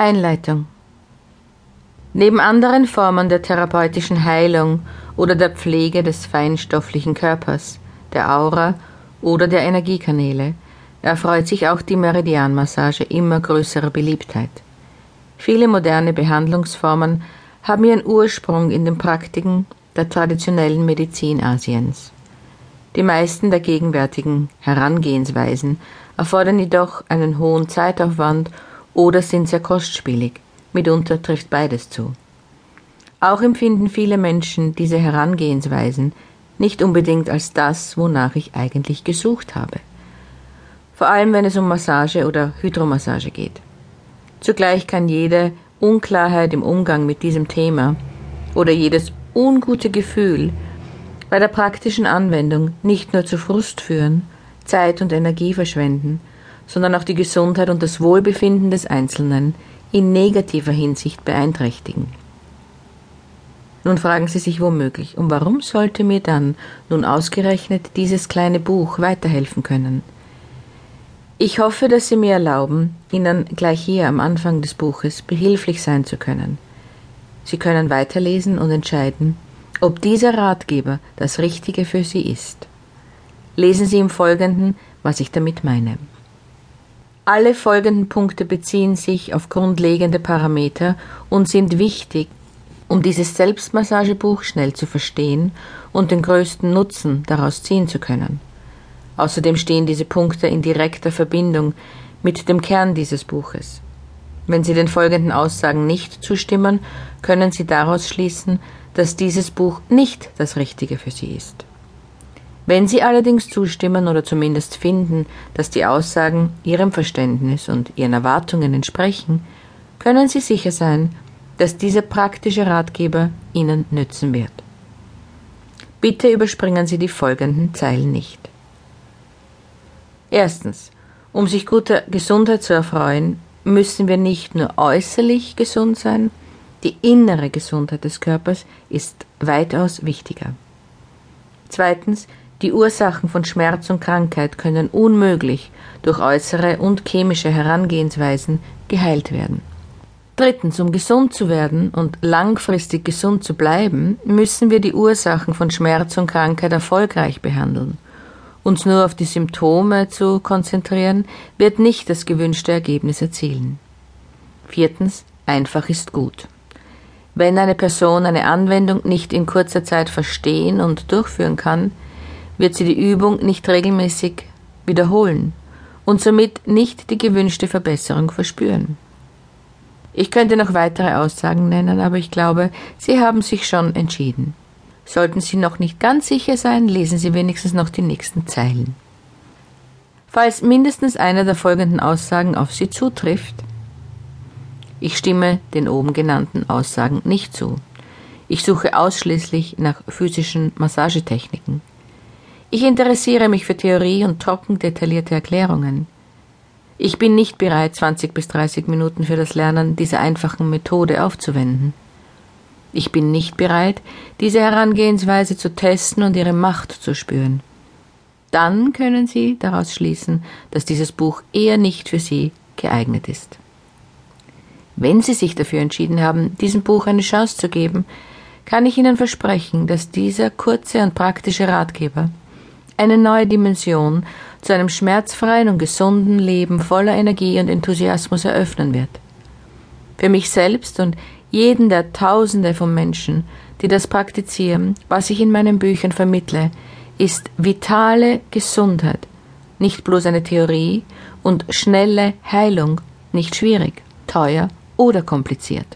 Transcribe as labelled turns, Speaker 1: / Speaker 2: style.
Speaker 1: Einleitung Neben anderen Formen der therapeutischen Heilung oder der Pflege des feinstofflichen Körpers, der Aura oder der Energiekanäle erfreut sich auch die Meridianmassage immer größerer Beliebtheit. Viele moderne Behandlungsformen haben ihren Ursprung in den Praktiken der traditionellen Medizin Asiens. Die meisten der gegenwärtigen Herangehensweisen erfordern jedoch einen hohen Zeitaufwand oder sind sehr kostspielig. Mitunter trifft beides zu. Auch empfinden viele Menschen diese Herangehensweisen nicht unbedingt als das, wonach ich eigentlich gesucht habe. Vor allem wenn es um Massage oder Hydromassage geht. Zugleich kann jede Unklarheit im Umgang mit diesem Thema oder jedes ungute Gefühl bei der praktischen Anwendung nicht nur zu Frust führen, Zeit und Energie verschwenden, sondern auch die Gesundheit und das Wohlbefinden des Einzelnen in negativer Hinsicht beeinträchtigen. Nun fragen Sie sich womöglich, und warum sollte mir dann nun ausgerechnet dieses kleine Buch weiterhelfen können? Ich hoffe, dass Sie mir erlauben, Ihnen gleich hier am Anfang des Buches behilflich sein zu können. Sie können weiterlesen und entscheiden, ob dieser Ratgeber das Richtige für Sie ist. Lesen Sie im Folgenden, was ich damit meine. Alle folgenden Punkte beziehen sich auf grundlegende Parameter und sind wichtig, um dieses Selbstmassagebuch schnell zu verstehen und den größten Nutzen daraus ziehen zu können. Außerdem stehen diese Punkte in direkter Verbindung mit dem Kern dieses Buches. Wenn Sie den folgenden Aussagen nicht zustimmen, können Sie daraus schließen, dass dieses Buch nicht das Richtige für Sie ist. Wenn Sie allerdings zustimmen oder zumindest finden, dass die Aussagen Ihrem Verständnis und Ihren Erwartungen entsprechen, können Sie sicher sein, dass dieser praktische Ratgeber Ihnen nützen wird. Bitte überspringen Sie die folgenden Zeilen nicht. Erstens. Um sich guter Gesundheit zu erfreuen, müssen wir nicht nur äußerlich gesund sein, die innere Gesundheit des Körpers ist weitaus wichtiger. Zweitens, die Ursachen von Schmerz und Krankheit können unmöglich durch äußere und chemische Herangehensweisen geheilt werden. Drittens, um gesund zu werden und langfristig gesund zu bleiben, müssen wir die Ursachen von Schmerz und Krankheit erfolgreich behandeln. Uns nur auf die Symptome zu konzentrieren, wird nicht das gewünschte Ergebnis erzielen. Viertens, einfach ist gut. Wenn eine Person eine Anwendung nicht in kurzer Zeit verstehen und durchführen kann, wird sie die Übung nicht regelmäßig wiederholen und somit nicht die gewünschte Verbesserung verspüren. Ich könnte noch weitere Aussagen nennen, aber ich glaube, Sie haben sich schon entschieden. Sollten Sie noch nicht ganz sicher sein, lesen Sie wenigstens noch die nächsten Zeilen. Falls mindestens eine der folgenden Aussagen auf Sie zutrifft, ich stimme den oben genannten Aussagen nicht zu. Ich suche ausschließlich nach physischen Massagetechniken. Ich interessiere mich für Theorie und trocken detaillierte Erklärungen. Ich bin nicht bereit, 20 bis 30 Minuten für das Lernen dieser einfachen Methode aufzuwenden. Ich bin nicht bereit, diese Herangehensweise zu testen und ihre Macht zu spüren. Dann können Sie daraus schließen, dass dieses Buch eher nicht für Sie geeignet ist. Wenn Sie sich dafür entschieden haben, diesem Buch eine Chance zu geben, kann ich Ihnen versprechen, dass dieser kurze und praktische Ratgeber eine neue Dimension zu einem schmerzfreien und gesunden Leben voller Energie und Enthusiasmus eröffnen wird. Für mich selbst und jeden der Tausende von Menschen, die das praktizieren, was ich in meinen Büchern vermittle, ist vitale Gesundheit nicht bloß eine Theorie und schnelle Heilung nicht schwierig, teuer oder kompliziert.